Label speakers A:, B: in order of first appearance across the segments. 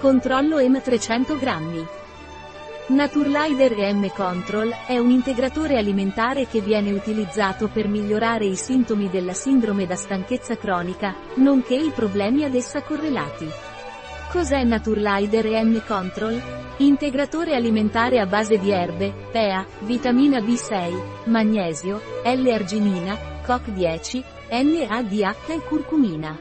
A: Controllo EM 300 grammi. Naturlider EM Control è un integratore alimentare che viene utilizzato per migliorare i sintomi della sindrome da stanchezza cronica, nonché i problemi ad essa correlati. Cos'è Naturlider EM Control? Integratore alimentare a base di erbe, PEA, vitamina B6, magnesio, L-arginina, COC10, NADH e curcumina.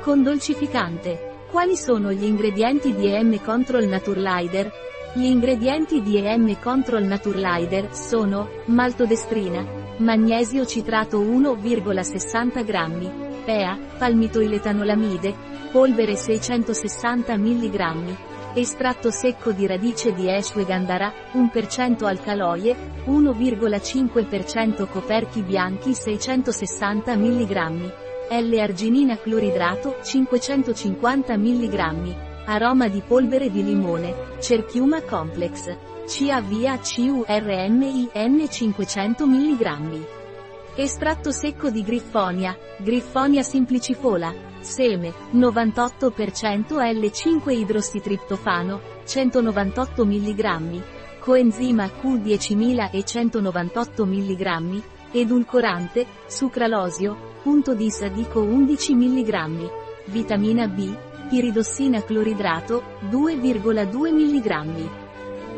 A: Con dolcificante. Quali sono gli ingredienti di EM Control Naturlider? Gli ingredienti di EM Control Naturlider sono maltodestrina, magnesio citrato 1,60 g, PEA, palmitoiletanolamide, polvere 660 mg, estratto secco di radice di Ashwagandhara, 1% alcaloie, 1,5% coperchi bianchi 660 mg, L-arginina cloridrato 550 mg, Aroma di polvere di limone, Cerchiuma Complex. CAVA-CURMIN 500 mg. Estratto secco di Griffonia, Griffonia simplicifola, seme, 98% L5-idrossitriptofano, 198 mg, coenzima Q10000 e 198 mg, edulcorante, sucralosio, punto di sadico 11 mg, vitamina B, piridossina cloridrato, 2,2 mg.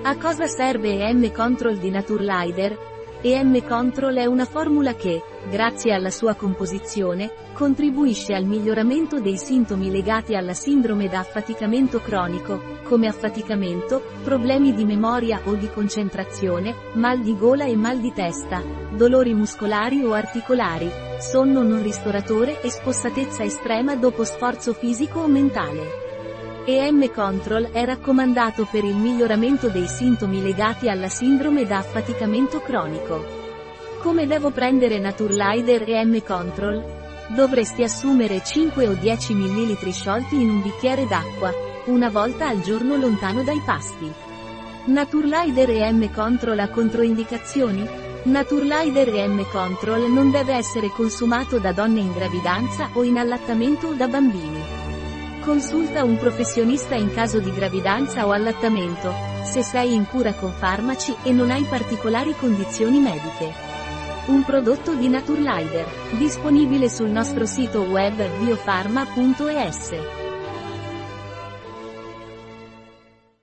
A: A cosa serve EM Control di Naturlider? EM Control è una formula che, grazie alla sua composizione, contribuisce al miglioramento dei sintomi legati alla sindrome da affaticamento cronico, come affaticamento, problemi di memoria o di concentrazione, mal di gola e mal di testa, dolori muscolari o articolari, sonno non ristoratore e spossatezza estrema dopo sforzo fisico o mentale. EM Control è raccomandato per il miglioramento dei sintomi legati alla sindrome da affaticamento cronico. Come devo prendere Naturlider EM Control? Dovresti assumere 5 o 10 ml sciolti in un bicchiere d'acqua, una volta al giorno lontano dai pasti. Naturlider EM Control ha controindicazioni? Naturlider EM Control non deve essere consumato da donne in gravidanza o in allattamento o da bambini. Consulta un professionista in caso di gravidanza o allattamento, se sei in cura con farmaci e non hai particolari condizioni mediche. Un prodotto di Naturlider, disponibile sul nostro sito web biofarma.es.